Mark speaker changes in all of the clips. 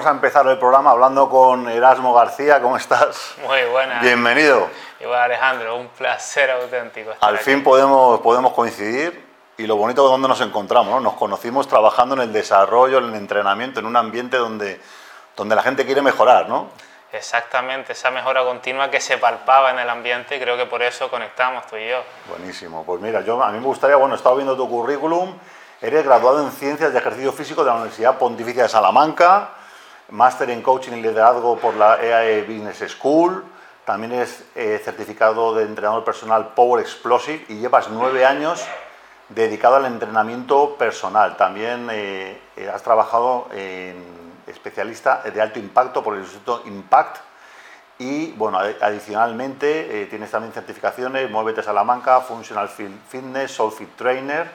Speaker 1: vamos a empezar el programa hablando con Erasmo García. ¿Cómo estás?
Speaker 2: Muy buena.
Speaker 1: Bienvenido.
Speaker 2: Igual Alejandro, un placer auténtico.
Speaker 1: Al fin podemos, podemos coincidir y lo bonito de donde nos encontramos. ¿no? Nos conocimos trabajando en el desarrollo, en el entrenamiento, en un ambiente donde, donde la gente quiere mejorar, ¿no?
Speaker 2: Exactamente, esa mejora continua que se palpaba en el ambiente y creo que por eso conectamos tú y yo.
Speaker 1: Buenísimo. Pues mira, yo, a mí me gustaría, bueno, he estado viendo tu currículum, eres graduado en Ciencias de Ejercicio Físico de la Universidad Pontificia de Salamanca, máster en Coaching y Liderazgo por la EAE Business School, también es eh, certificado de entrenador personal Power Explosive y llevas nueve años dedicado al entrenamiento personal. También eh, eh, has trabajado en especialista de alto impacto por el Instituto Impact y, bueno, adicionalmente tienes también certificaciones, Muévete Salamanca, Functional Fitness, Soul Fit Trainer,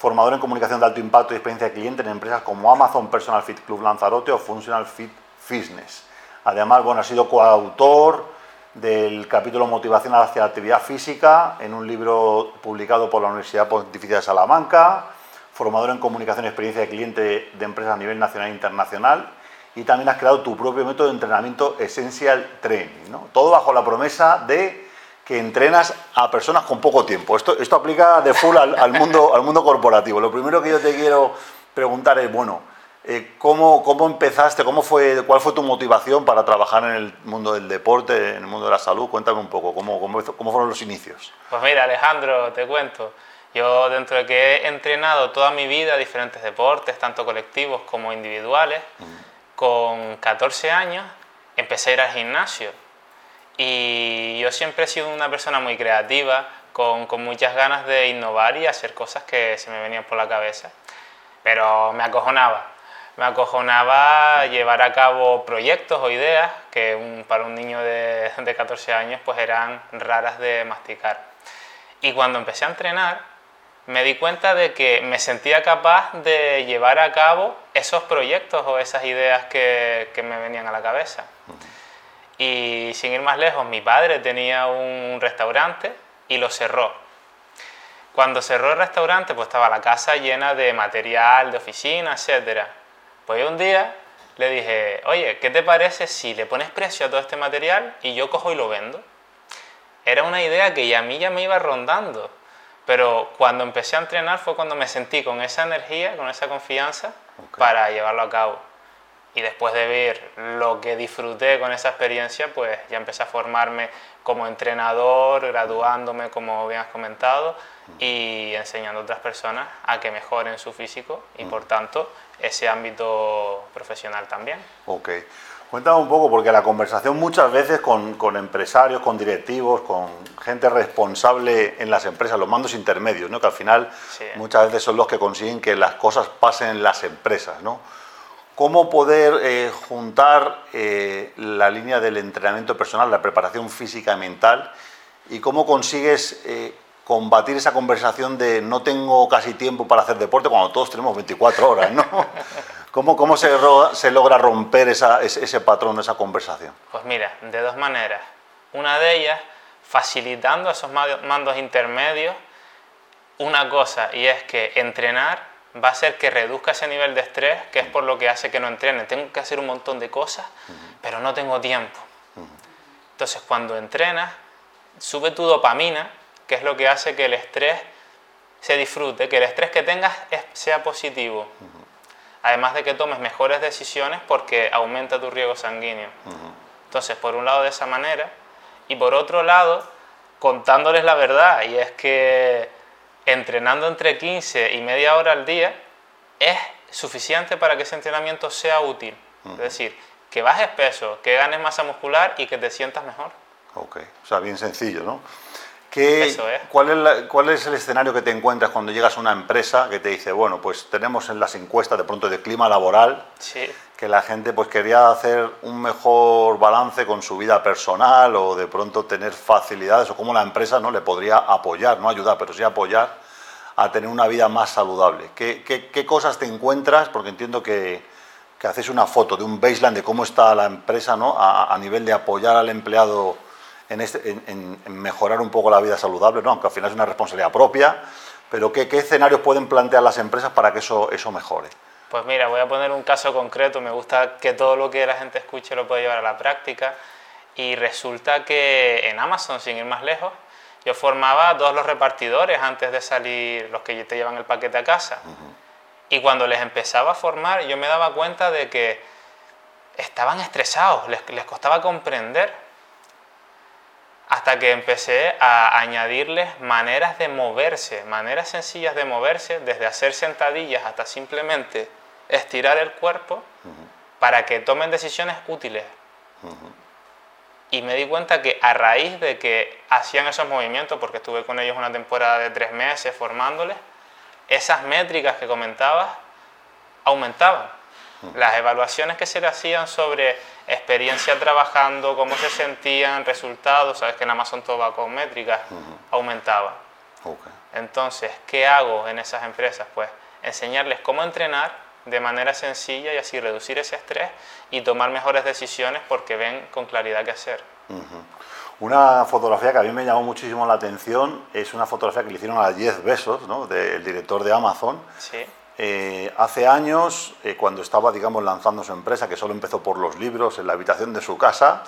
Speaker 1: formador en comunicación de alto impacto y experiencia de cliente en empresas como Amazon Personal Fit Club Lanzarote o Functional Fit Fitness. Además, bueno, ha sido coautor del capítulo Motivación hacia la actividad física en un libro publicado por la Universidad Pontificia de Salamanca, formador en comunicación y experiencia de cliente de empresas a nivel nacional e internacional y también has creado tu propio método de entrenamiento Essential Training, ¿no? todo bajo la promesa de que entrenas a personas con poco tiempo. Esto, esto aplica de full al, mundo, al mundo corporativo. Lo primero que yo te quiero preguntar es, bueno, eh, ¿cómo, ¿cómo, empezaste? Cómo fue, ¿Cuál fue tu motivación para trabajar en el mundo del deporte, en el mundo de la salud? Cuéntame un poco, ¿cómo, cómo, cómo fueron los inicios?
Speaker 2: Pues mira, Alejandro, te cuento. Yo dentro de que he entrenado toda mi vida diferentes deportes, tanto colectivos como individuales, con 14 años empecé a ir al gimnasio y yo siempre he sido una persona muy creativa, con, con, muchas ganas de innovar y hacer cosas que se me venían por la cabeza. Pero me acojonaba. Me acojonaba llevar a cabo proyectos o ideas que para un niño de, de 14 años pues eran raras de masticar. Y cuando empecé a entrenar, me di cuenta de que me sentía capaz de llevar a cabo esos proyectos o esas ideas que, que me venían a la cabeza. Y sin ir más lejos, mi padre tenía un restaurante y lo cerró. Cuando cerró el restaurante, pues estaba la casa llena de material, de oficina, etc. Pues un día le dije, oye, ¿qué te parece si le pones precio a todo este material y yo cojo y lo vendo? Era una idea que ya a mí ya me iba rondando, pero cuando empecé a entrenar fue cuando me sentí con esa energía, con esa confianza para llevarlo a cabo y después de ver lo que disfruté con esa experiencia, pues ya empecé a formarme como entrenador, graduándome, como bien has comentado, y enseñando a otras personas a que mejoren su físico y por tanto ese ámbito profesional también.
Speaker 1: Ok. Cuéntame un poco, porque la conversación muchas veces con, con, empresarios, con directivos, con gente responsable en las empresas, los mandos intermedios, ¿no? que al final muchas veces son los que consiguen que las cosas pasen en las empresas. ¿no? Cómo poder eh, juntar eh, la línea del entrenamiento personal, la preparación física y mental, y cómo consigues eh, combatir esa conversación de no tengo casi tiempo para hacer deporte cuando todos tenemos 24 horas, ¿no? ¿Cómo, cómo se, se, logra romper esa, ese, ese patrón, esa conversación?
Speaker 2: Pues mira, de dos maneras. Una de ellas, facilitando esos mandos intermedios, una cosa, y es que entrenar va a ser que reduzca ese nivel de estrés, que es por lo que hace que no entrene. Tengo que hacer un montón de cosas, pero no tengo tiempo. Entonces, cuando entrenas, sube tu dopamina, que es lo que hace que el estrés se disfrute, que el estrés que tengas sea positivo. Además de que tomes mejores decisiones porque aumenta tu riesgo sanguíneo. Entonces, por un lado de esa manera, y por otro lado, contándoles la verdad, y es que entrenando entre 15 y media hora al día es suficiente para que ese entrenamiento sea útil. Es decir, que bajes peso, que ganes masa muscular y que te sientas mejor.
Speaker 1: Ok, o sea, bien sencillo, ¿no? Eso es. ¿cuál, es ¿Cuál es el escenario que te encuentras cuando llegas a una empresa que te dice, bueno, pues tenemos en las encuestas de pronto de clima laboral que la gente pues quería hacer un mejor balance con su vida personal o de pronto tener facilidades o cómo la empresa no le podría apoyar, no ayudar, pero sí apoyar a tener una vida más saludable? ¿Qué, qué, cosas te encuentras? Porque entiendo que, que haces una foto de un baseline de cómo está la empresa ¿no? a, a nivel de apoyar al empleado este, en, mejorar un poco la vida saludable, ¿no? aunque al final es una responsabilidad propia, pero ¿qué, escenarios pueden plantear las empresas para que eso, eso mejore?
Speaker 2: Pues mira, voy a poner un caso concreto, me gusta que todo lo que la gente escuche lo pueda llevar a la práctica y resulta que en Amazon, sin ir más lejos, yo formaba todos los repartidores antes de salir, los que te llevan el paquete a casa. Y cuando les empezaba a formar, yo me daba cuenta de que estaban estresados, les, les costaba comprender. Hasta que empecé a añadirles maneras de moverse, maneras sencillas de moverse, desde hacer sentadillas hasta simplemente estirar el cuerpo para que tomen decisiones útiles. Y me di cuenta que a raíz de que hacían esos movimientos, porque estuve con ellos una temporada de tres meses formándoles, esas métricas que comentabas aumentaban. Las evaluaciones que se le hacían sobre experiencia trabajando, cómo se sentían, resultados, sabes que en Amazon todo va con métricas, aumentaban. Entonces, ¿qué hago en esas empresas? Pues enseñarles cómo entrenar de manera sencilla y así reducir ese estrés y tomar mejores decisiones porque ven con claridad qué hacer.
Speaker 1: Una fotografía que a mí me llamó muchísimo la atención es una fotografía que le hicieron a Jeff Bezos, ¿no? del director de Amazon.
Speaker 2: Sí.
Speaker 1: Eh, hace años, eh, cuando estaba, digamos, lanzando su empresa, que solo empezó por los libros en la habitación de su casa,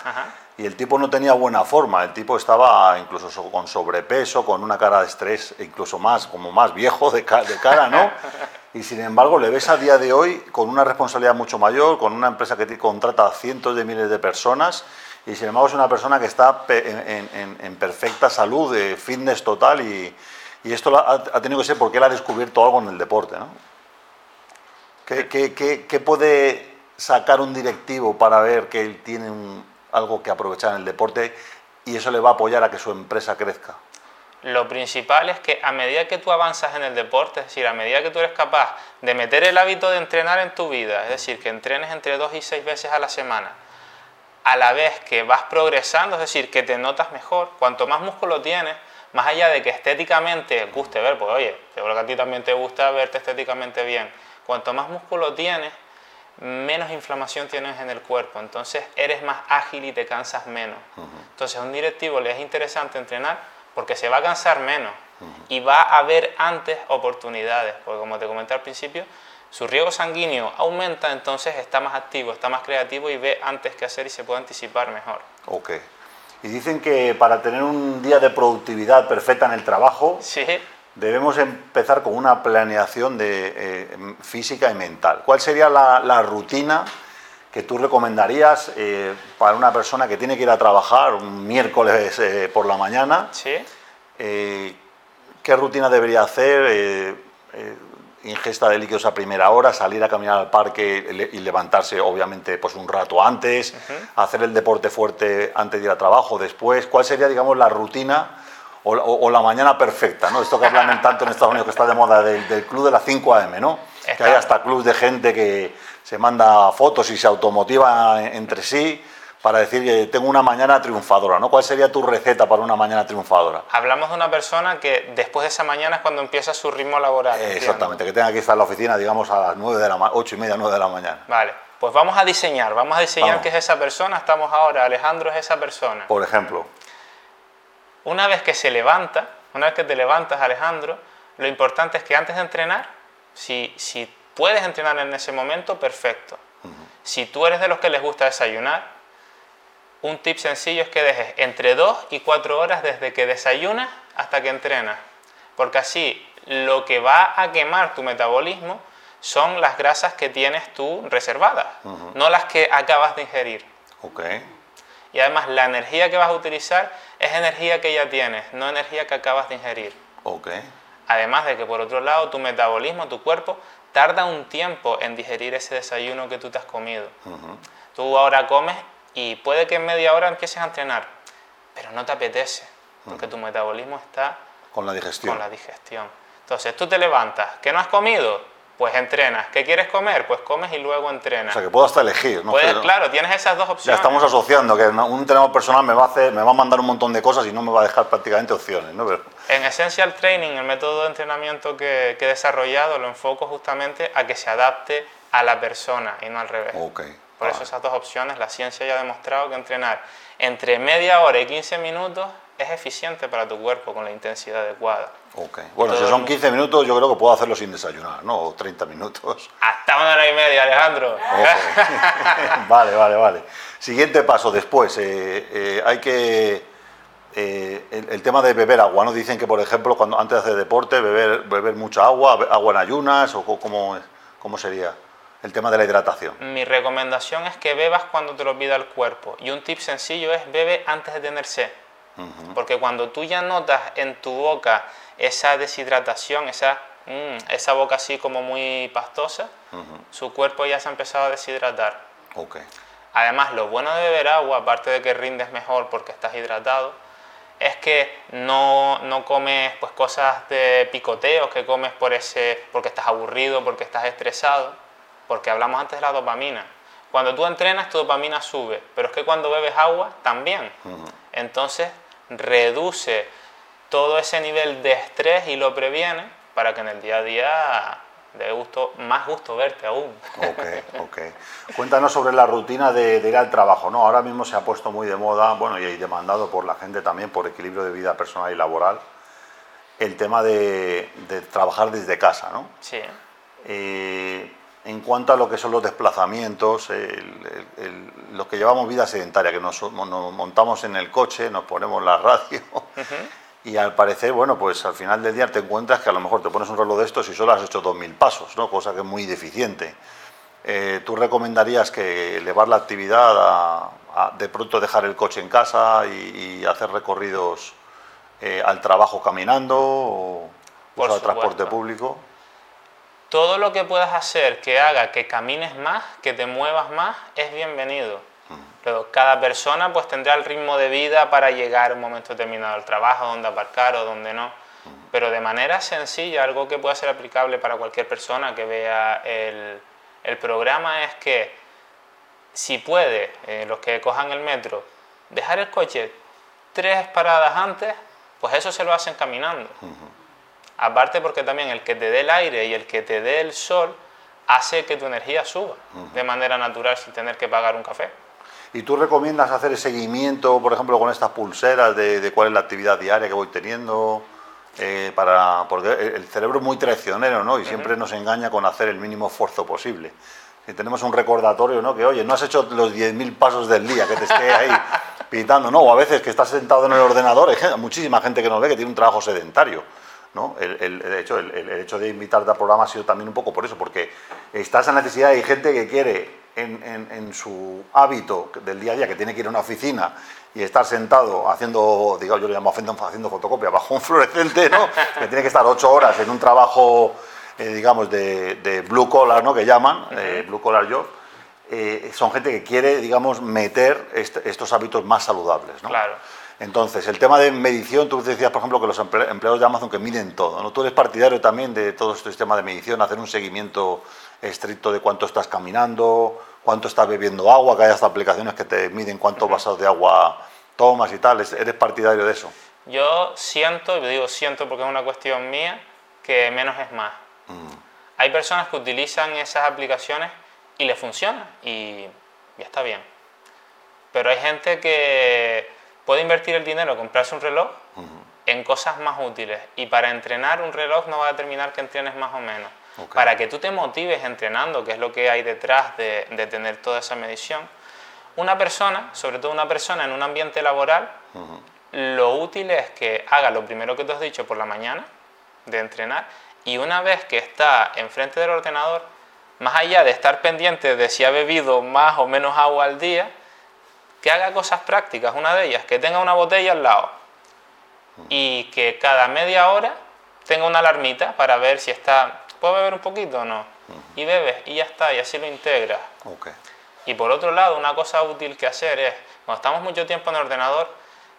Speaker 1: y el tipo no tenía buena forma, el tipo estaba incluso con sobrepeso, con una cara de estrés, incluso más, como más viejo de, de cara, ¿no? y sin embargo le ves a día de hoy con una responsabilidad mucho mayor, con una empresa que contrata a cientos de miles de personas, y sin embargo es una persona que está en, perfecta salud, de fitness total, y, esto ha, tenido que ser porque él ha descubierto algo en el deporte. ¿no? ¿Qué, puede sacar un directivo para ver que él tiene algo que aprovechar en el deporte y eso le va a apoyar a que su empresa crezca?
Speaker 2: Lo principal es que a medida que tú avanzas en el deporte, es decir, a medida que tú eres capaz de meter el hábito de entrenar en tu vida, es decir, que entrenes entre dos y seis veces a la semana, a la vez que vas progresando, es decir, que te notas mejor, cuanto más músculo tienes, más allá de que estéticamente guste ver, pues oye, seguro que a ti también te gusta verte estéticamente bien, cuanto más músculo tienes, menos inflamación tienes en el cuerpo, entonces eres más ágil y te cansas menos. Entonces a un directivo le es interesante entrenar porque se va a cansar menos y va a haber antes oportunidades, porque como te comenté al principio, su riego sanguíneo aumenta, entonces está más activo, está más creativo y ve antes qué hacer y se puede anticipar mejor.
Speaker 1: Ok. Y dicen que para tener un día de productividad perfecta en el trabajo, debemos empezar con una planeación de, eh, física y mental. ¿Cuál sería la, rutina que tú recomendarías eh, para una persona que tiene que ir a trabajar un miércoles eh, por la mañana?
Speaker 2: Sí.
Speaker 1: ¿Qué rutina debería hacer? ingesta de líquidos a primera hora, salir a caminar al parque y levantarse obviamente pues un rato antes, hacer el deporte fuerte antes de ir a trabajo, después, ¿cuál sería digamos la rutina o, la mañana perfecta? ¿no? Esto que hablan tanto en Estados Unidos que está de moda del, club de las 5 AM, ¿no? Que hay hasta clubs de gente que se manda fotos y se automotiva entre sí para decir que tengo una mañana triunfadora, ¿no? ¿Cuál sería tu receta para una mañana triunfadora?
Speaker 2: Hablamos de una persona que después de esa mañana es cuando empieza su ritmo laboral.
Speaker 1: exactamente, que tenga que estar en la oficina, digamos, a las 9 de la 8 y media, 9 de la mañana.
Speaker 2: Vale, pues vamos a diseñar, vamos a diseñar qué es esa persona. Estamos ahora, Alejandro es esa persona.
Speaker 1: Por ejemplo.
Speaker 2: Una vez que se levanta, una vez que te levantas, Alejandro, lo importante es que antes de entrenar, si, si puedes entrenar en ese momento, perfecto. Si tú eres de los que les gusta desayunar, un tip sencillo es que dejes entre 2 y 4 horas desde que desayunas hasta que entrenas. Porque así lo que va a quemar tu metabolismo son las grasas que tienes tú reservadas, no las que acabas de ingerir.
Speaker 1: Okay.
Speaker 2: Y además la energía que vas a utilizar es energía que ya tienes, no energía que acabas de ingerir.
Speaker 1: Okay.
Speaker 2: Además de que por otro lado tu metabolismo, tu cuerpo, tarda un tiempo en digerir ese desayuno que tú te has comido. Tú ahora comes y puede que en media hora empieces a entrenar, pero no te apetece, porque tu metabolismo está
Speaker 1: con la digestión.
Speaker 2: Con la digestión. Entonces tú te levantas, ¿qué no has comido? Pues entrenas. ¿Qué quieres comer? Pues comes y luego entrenas.
Speaker 1: O sea, que puedo hasta elegir. ¿no?
Speaker 2: claro, tienes esas dos opciones.
Speaker 1: Ya estamos asociando que un entrenador personal me va, a hacer, me va a mandar un montón de cosas y no me va a dejar prácticamente opciones. ¿no?
Speaker 2: En Essential Training, el método de entrenamiento que, que, he desarrollado, lo enfoco justamente a que se adapte a la persona y no al revés.
Speaker 1: Okay.
Speaker 2: Por eso esas dos opciones, la ciencia ya ha demostrado que entrenar entre media hora y 15 minutos es eficiente para tu cuerpo con la intensidad adecuada.
Speaker 1: Ok. Bueno, si son 15 minutos, yo creo que puedo hacerlo sin desayunar, ¿no? O 30 minutos.
Speaker 2: Hasta una hora y media, Alejandro.
Speaker 1: vale, vale, vale. Siguiente paso, después, eh, eh, hay que... Eh, el, tema de beber agua, ¿no? Dicen que, por ejemplo, cuando antes de hacer deporte, beber, beber mucha agua, agua en ayunas, o cómo, cómo sería el tema de la hidratación.
Speaker 2: Mi recomendación es que bebas cuando te lo pida el cuerpo. Y un tip sencillo es bebe antes de tener sed. Porque cuando tú ya notas en tu boca esa deshidratación, esa, mm, esa boca así como muy pastosa, su cuerpo ya se ha empezado a deshidratar.
Speaker 1: Okay.
Speaker 2: Además, lo bueno de beber agua, aparte de que rindes mejor porque estás hidratado, es que no, no comes pues, cosas de picoteos que comes por ese, porque estás aburrido, porque estás estresado, porque hablamos antes de la dopamina. Cuando tú entrenas, tu dopamina sube, pero es que cuando bebes agua, también. Entonces, reduce todo ese nivel de estrés y lo previene para que en el día a día dé gusto, más gusto verte aún.
Speaker 1: Ok, ok. Cuéntanos sobre la rutina de, ir al trabajo, ¿no? Ahora mismo se ha puesto muy de moda, bueno, y demandado por la gente también, por equilibrio de vida personal y laboral, el tema de, trabajar desde casa, ¿no?
Speaker 2: Sí.
Speaker 1: Eh, en cuanto a lo que son los desplazamientos, los que llevamos vida sedentaria, que nos, montamos en el coche, nos ponemos la radio y al parecer, bueno, pues al final del día te encuentras que a lo mejor te pones un reloj de estos y solo has hecho 2.000 pasos, ¿no? cosa que es muy deficiente. Eh, ¿Tú recomendarías que elevar la actividad a, de pronto dejar el coche en casa y, hacer recorridos eh, al trabajo caminando o usar transporte público?
Speaker 2: Todo lo que puedas hacer que haga que camines más, que te muevas más, es bienvenido. Pero cada persona pues tendrá el ritmo de vida para llegar a un momento determinado al trabajo, donde aparcar o donde no. Pero de manera sencilla, algo que pueda ser aplicable para cualquier persona que vea el, programa es que si puede, eh, los que cojan el metro, dejar el coche tres paradas antes, pues eso se lo hacen caminando. Aparte porque también el que te dé el aire y el que te dé el sol hace que tu energía suba de manera natural sin tener que pagar un café.
Speaker 1: ¿Y tú recomiendas hacer el seguimiento, por ejemplo, con estas pulseras de, cuál es la actividad diaria que voy teniendo? Eh, para, porque el cerebro es muy traicionero, ¿no? Y siempre nos engaña con hacer el mínimo esfuerzo posible. Si tenemos un recordatorio, ¿no? Que, oye, no has hecho los 10.000 pasos del día, que te esté ahí pitando, ¿no? O a veces que estás sentado en el ordenador, hay muchísima gente que nos ve que tiene un trabajo sedentario. ¿No? El, hecho, el, hecho de invitarte al programa ha sido también un poco por eso, porque está esa necesidad, hay gente que quiere en, su hábito del día a día, que tiene que ir a una oficina y estar sentado haciendo, digamos, yo le llamo haciendo fotocopia bajo un fluorescente, ¿no? que tiene que estar ocho horas en un trabajo, eh, digamos, de, blue collar, ¿no? que llaman, eh, blue collar job, eh, son gente que quiere, digamos, meter estos hábitos más saludables. ¿no?
Speaker 2: Claro.
Speaker 1: Entonces, el tema de medición, tú decías, por ejemplo, que los empleados de Amazon que miden todo, ¿no? Tú eres partidario también de todo este sistema de medición, hacer un seguimiento estricto de cuánto estás caminando, cuánto estás bebiendo agua, que hay hasta aplicaciones que te miden cuántos vasos de agua tomas y tal. ¿Eres partidario de eso?
Speaker 2: Yo siento, y digo siento porque es una cuestión mía, que menos es más. Mm. Hay personas que utilizan esas aplicaciones y les funciona y ya está bien. Pero hay gente que puede invertir el dinero, comprarse un reloj en cosas más útiles. Y para entrenar un reloj no va a determinar que entrenes más o menos. Para que tú te motives entrenando, que es lo que hay detrás de, tener toda esa medición, una persona, sobre todo una persona en un ambiente laboral, lo útil es que haga lo primero que tú has dicho por la mañana, de entrenar, y una vez que está enfrente del ordenador, más allá de estar pendiente de si ha bebido más o menos agua al día, que haga cosas prácticas. Una de ellas, que tenga una botella al lado y que cada media hora tenga una alarmita para ver si está, ¿puedo beber un poquito o no? Y bebes y ya está, y así lo integras. Y por otro lado, una cosa útil que hacer es, cuando estamos mucho tiempo en el ordenador,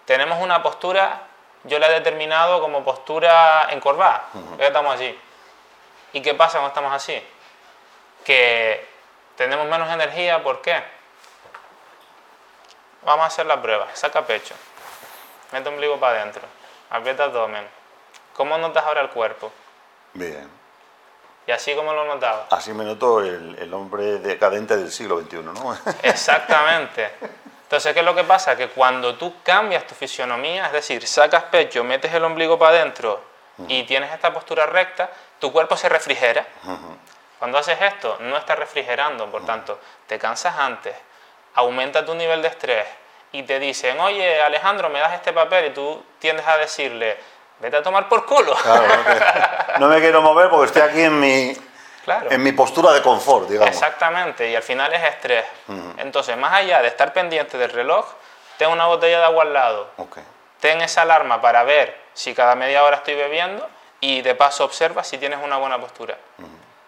Speaker 2: tenemos una postura, yo la he determinado como postura encorvada, estamos así. ¿Y qué pasa cuando estamos así? Que tenemos menos energía, ¿por qué? Vamos a hacer la prueba. Saca pecho. Mete ombligo para adentro. Aprieta abdomen. ¿Cómo notas ahora el cuerpo?
Speaker 1: Bien.
Speaker 2: ¿Y así como lo notaba?
Speaker 1: Así me noto el, hombre decadente del siglo XXI, ¿no?
Speaker 2: Exactamente. Entonces, ¿qué es lo que pasa? Que cuando tú cambias tu fisionomía, es decir, sacas pecho, metes el ombligo para adentro y tienes esta postura recta, tu cuerpo se refrigera. Cuando haces esto, no estás refrigerando, por tanto, te cansas antes, aumenta tu nivel de estrés y te dicen, oye, Alejandro, me das este papel y tú tiendes a decirle, vete a tomar por culo.
Speaker 1: no me quiero mover porque estoy aquí en mi, en mi postura de confort, digamos.
Speaker 2: Exactamente, y al final es estrés. Entonces, más allá de estar pendiente del reloj, ten una botella de agua al lado. Ten esa alarma para ver si cada media hora estoy bebiendo y de paso observa si tienes una buena postura.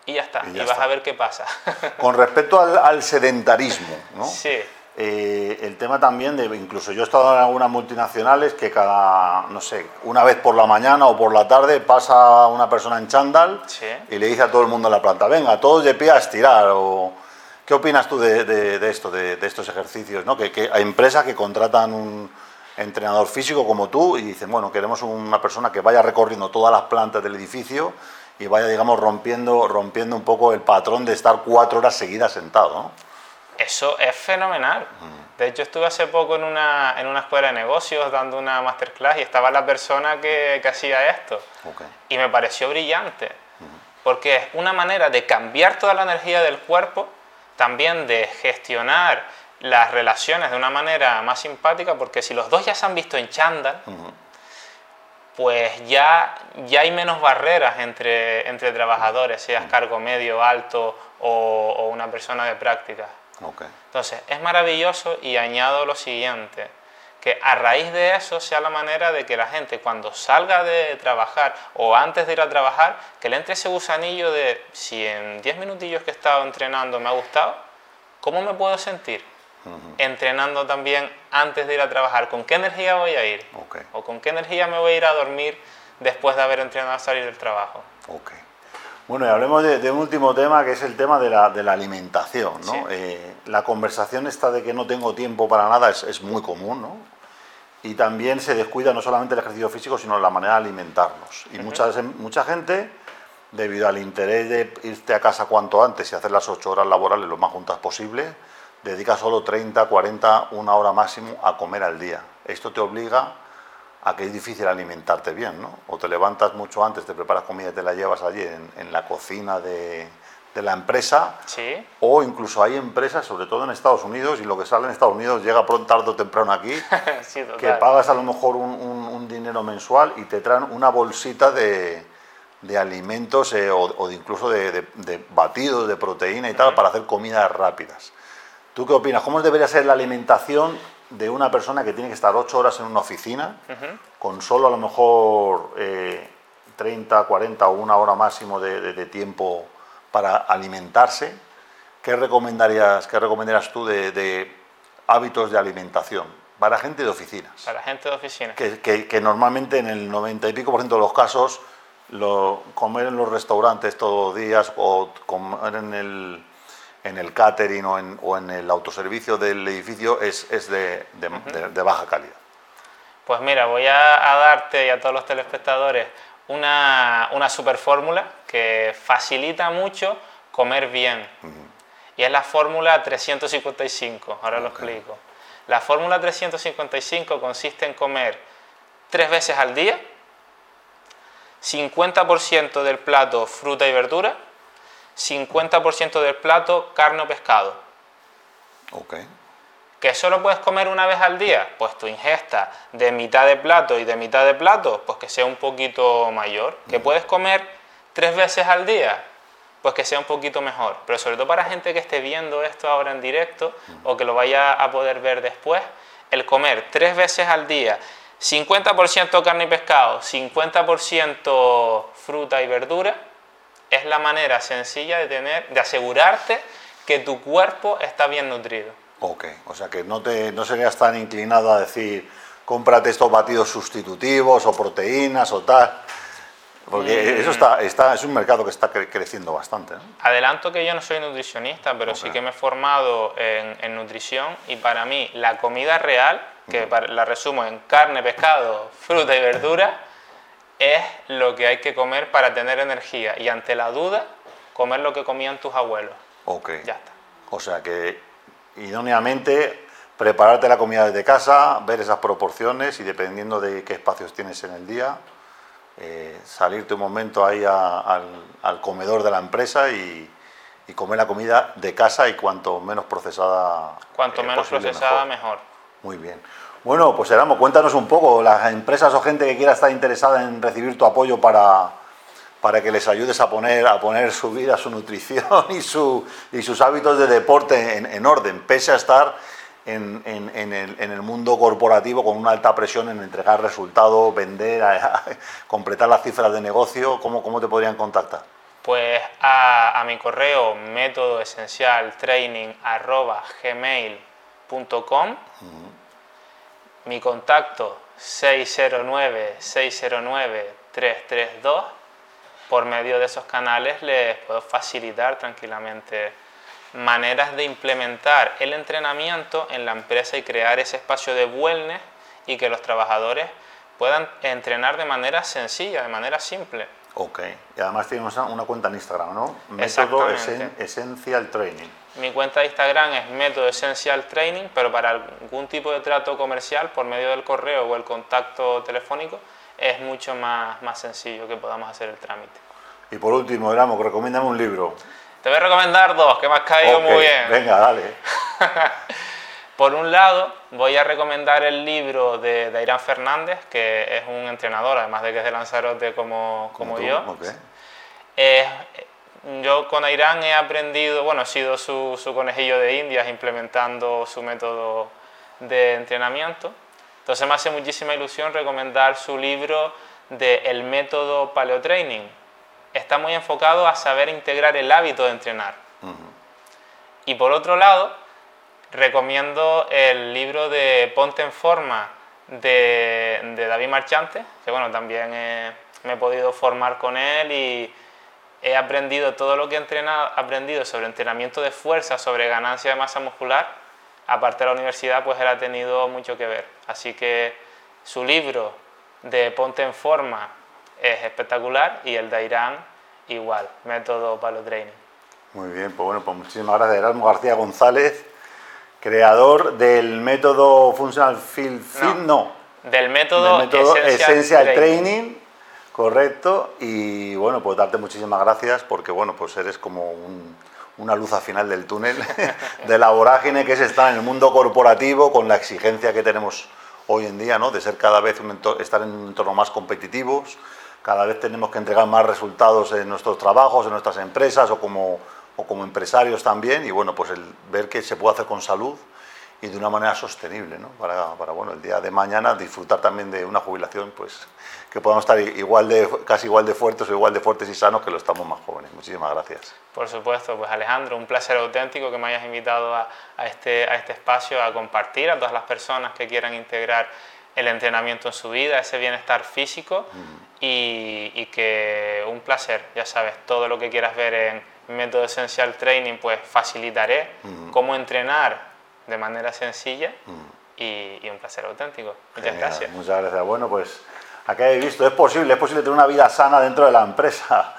Speaker 2: Y ya está, y, vas a ver qué pasa.
Speaker 1: Con respecto al, al sedentarismo, ¿no?
Speaker 2: Sí.
Speaker 1: Eh, el tema también de, incluso yo he estado en algunas multinacionales que cada, no sé, una vez por la mañana o por la tarde pasa una persona en chándal y le dice a todo el mundo en la planta, venga, todos de pie a estirar. O, ¿Qué opinas tú de, esto, de, estos ejercicios? ¿no? Que, hay empresas que contratan un entrenador físico como tú y dicen, bueno, queremos una persona que vaya recorriendo todas las plantas del edificio y vaya, digamos, rompiendo, rompiendo un poco el patrón de estar cuatro horas seguidas sentado. ¿no?
Speaker 2: Eso es fenomenal. De hecho, estuve hace poco en una, en una escuela de negocios dando una masterclass y estaba la persona que, que hacía esto. Y me pareció brillante, porque es una manera de cambiar toda la energía del cuerpo, también de gestionar las relaciones de una manera más simpática, porque si los dos ya se han visto en chándal, pues ya, ya hay menos barreras entre, entre trabajadores, seas cargo medio, alto o, o una persona de práctica. Entonces, es maravilloso y añado lo siguiente, que a raíz de eso sea la manera de que la gente cuando salga de trabajar o antes de ir a trabajar, que le entre ese gusanillo de si en 10 minutillos que he estado entrenando me ha gustado, ¿cómo me puedo sentir? Entrenando también antes de ir a trabajar, ¿con qué energía voy a ir? ¿O con qué energía me voy a ir a dormir después de haber entrenado a salir del trabajo?
Speaker 1: Bueno, y hablemos de, un último tema que es el tema de la, de la alimentación. ¿no? Eh, la conversación esta de que no tengo tiempo para nada es, es, muy común. ¿no? Y también se descuida no solamente el ejercicio físico, sino la manera de alimentarnos. Y mucha, mucha gente, debido al interés de irte a casa cuanto antes y hacer las ocho horas laborales lo más juntas posible, dedica solo 30, 40, una hora máximo a comer al día. Esto te obliga a que es difícil alimentarte bien, ¿no? O te levantas mucho antes, te preparas comida y te la llevas allí en, la cocina de, la empresa.
Speaker 2: ¿Sí?
Speaker 1: O incluso hay empresas, sobre todo en Estados Unidos, y lo que sale en Estados Unidos llega pronto, tarde o temprano aquí, que pagas a lo mejor un, dinero mensual y te traen una bolsita de, alimentos eh, o, incluso de, batidos, de proteína y tal, para hacer comidas rápidas. ¿Tú qué opinas? ¿Cómo debería ser la alimentación de una persona que tiene que estar ocho horas en una oficina, con solo a lo mejor 30, eh, 40 o una hora máximo de, tiempo para alimentarse, ¿qué recomendarías, qué recomendarías tú de, hábitos de alimentación? Para gente de oficinas.
Speaker 2: Para gente de oficinas.
Speaker 1: Que, que, normalmente en el 90 y pico por ciento de los casos, lo, comer en los restaurantes todos los días o comer en el en el catering o en, o en el autoservicio del edificio es, es de, de, baja calidad.
Speaker 2: Pues mira, voy a, darte y a todos los telespectadores una, una super fórmula que facilita mucho comer bien. Y es la fórmula 355, ahora lo explico. La fórmula 355 consiste en comer tres veces al día, 50% del plato fruta y verdura, 50% del plato carne o pescado.
Speaker 1: Ok.
Speaker 2: ¿Que solo puedes comer una vez al día? Pues tu ingesta de mitad de plato y de mitad de plato, pues que sea un poquito mayor. ¿Que puedes comer tres veces al día? Pues que sea un poquito mejor. Pero sobre todo para gente que esté viendo esto ahora en directo o que lo vaya a poder ver después, el comer tres veces al día, 50% carne y pescado, 50% fruta y verdura, es la manera sencilla de, tener, de asegurarte que tu cuerpo está bien nutrido.
Speaker 1: Ok, o sea que no, te, no serías tan inclinado a decir, cómprate estos batidos sustitutivos o proteínas o tal. Porque mm. eso está, está, es un mercado que está creciendo bastante.
Speaker 2: Adelanto que yo no soy nutricionista, pero sí que me he formado en, nutrición y para mí la comida real, que la resumo en carne, pescado, fruta y verdura, es lo que hay que comer para tener energía y ante la duda, comer lo que comían tus abuelos.
Speaker 1: Ok.
Speaker 2: Ya está.
Speaker 1: O sea que idóneamente prepararte la comida desde casa, ver esas proporciones y dependiendo de qué espacios tienes en el día, eh, salirte un momento ahí al, comedor de la empresa y, comer la comida de casa y cuanto menos procesada.
Speaker 2: Cuanto eh, menos procesada, mejor.
Speaker 1: Muy bien. Bueno, pues Eramo, cuéntanos un poco, las empresas o gente que quiera estar interesada en recibir tu apoyo para, para que les ayudes a poner, a poner su vida, su nutrición y, su, y sus hábitos de deporte en, en orden, pese a estar en, en, el, en, el, mundo corporativo con una alta presión en entregar resultados, vender, completar las cifras de negocio, ¿cómo, cómo te podrían contactar?
Speaker 2: Pues a, a mi correo método esencial training arroba gmail.com, mi contacto 609 609 332 por medio de esos canales les puedo facilitar tranquilamente maneras de implementar el entrenamiento en la empresa y crear ese espacio de wellness y que los trabajadores puedan entrenar de manera sencilla, de manera simple.
Speaker 1: Ok, y además tienes una, cuenta en Instagram, ¿no? Método Essential Training.
Speaker 2: Mi cuenta de Instagram es Método Essential Training, pero para algún tipo de trato comercial por medio del correo o el contacto telefónico es mucho más, más sencillo que podamos hacer el trámite.
Speaker 1: Y por último, Gramo, recomiéndame un libro.
Speaker 2: Te voy a recomendar dos, que me has caído muy bien.
Speaker 1: Venga, dale.
Speaker 2: Por un lado, voy a recomendar el libro de Dairán Fernández, que es un entrenador, además de que es de Lanzarote como, como yo. yo con Dairán he aprendido, bueno, he sido su, su, conejillo de indias implementando su método de entrenamiento. Entonces me hace muchísima ilusión recomendar su libro de El método Paleotraining, está muy enfocado a saber integrar el hábito de entrenar. Y por otro lado, recomiendo el libro de Ponte en Forma de, David Marchante, que bueno, también me he podido formar con él y he aprendido todo lo que he aprendido sobre entrenamiento de fuerza, sobre ganancia de masa muscular. Aparte de la universidad, pues él ha tenido mucho que ver. Así que su libro de Ponte en Forma es espectacular y el de Irán igual, método palo training.
Speaker 1: Muy bien, pues bueno, pues muchísimas gracias Erasmo García González, creador del método Functional Field Fit, no,
Speaker 2: del método, Essential,
Speaker 1: training. correcto, y bueno, pues darte muchísimas gracias porque bueno, pues eres como una luz al final del túnel de la vorágine que es estar en el mundo corporativo con la exigencia que tenemos hoy en día, ¿no? De ser cada vez un estar en un entorno más competitivos, cada vez tenemos que entregar más resultados en nuestros trabajos, en nuestras empresas o como, o como empresarios también. Y bueno, pues el ver que se puede hacer con salud y de una manera sostenible, ¿no? para, para, bueno, el día de mañana disfrutar también de una jubilación, pues que podamos estar igual de, casi igual de fuertes o igual de fuertes y sanos que lo estamos más jóvenes. Muchísimas gracias.
Speaker 2: Por supuesto, pues Alejandro, un placer auténtico que me hayas invitado a, a este, a este espacio a compartir a todas las personas que quieran integrar el entrenamiento en su vida, ese bienestar físico y, que un placer, ya sabes, todo lo que quieras ver en Método Esencial Training, pues facilitaré cómo entrenar de manera sencilla y, un placer auténtico. Muchas gracias.
Speaker 1: Muchas gracias. Bueno, pues acá he visto, es posible, es posible tener una vida sana dentro de la empresa.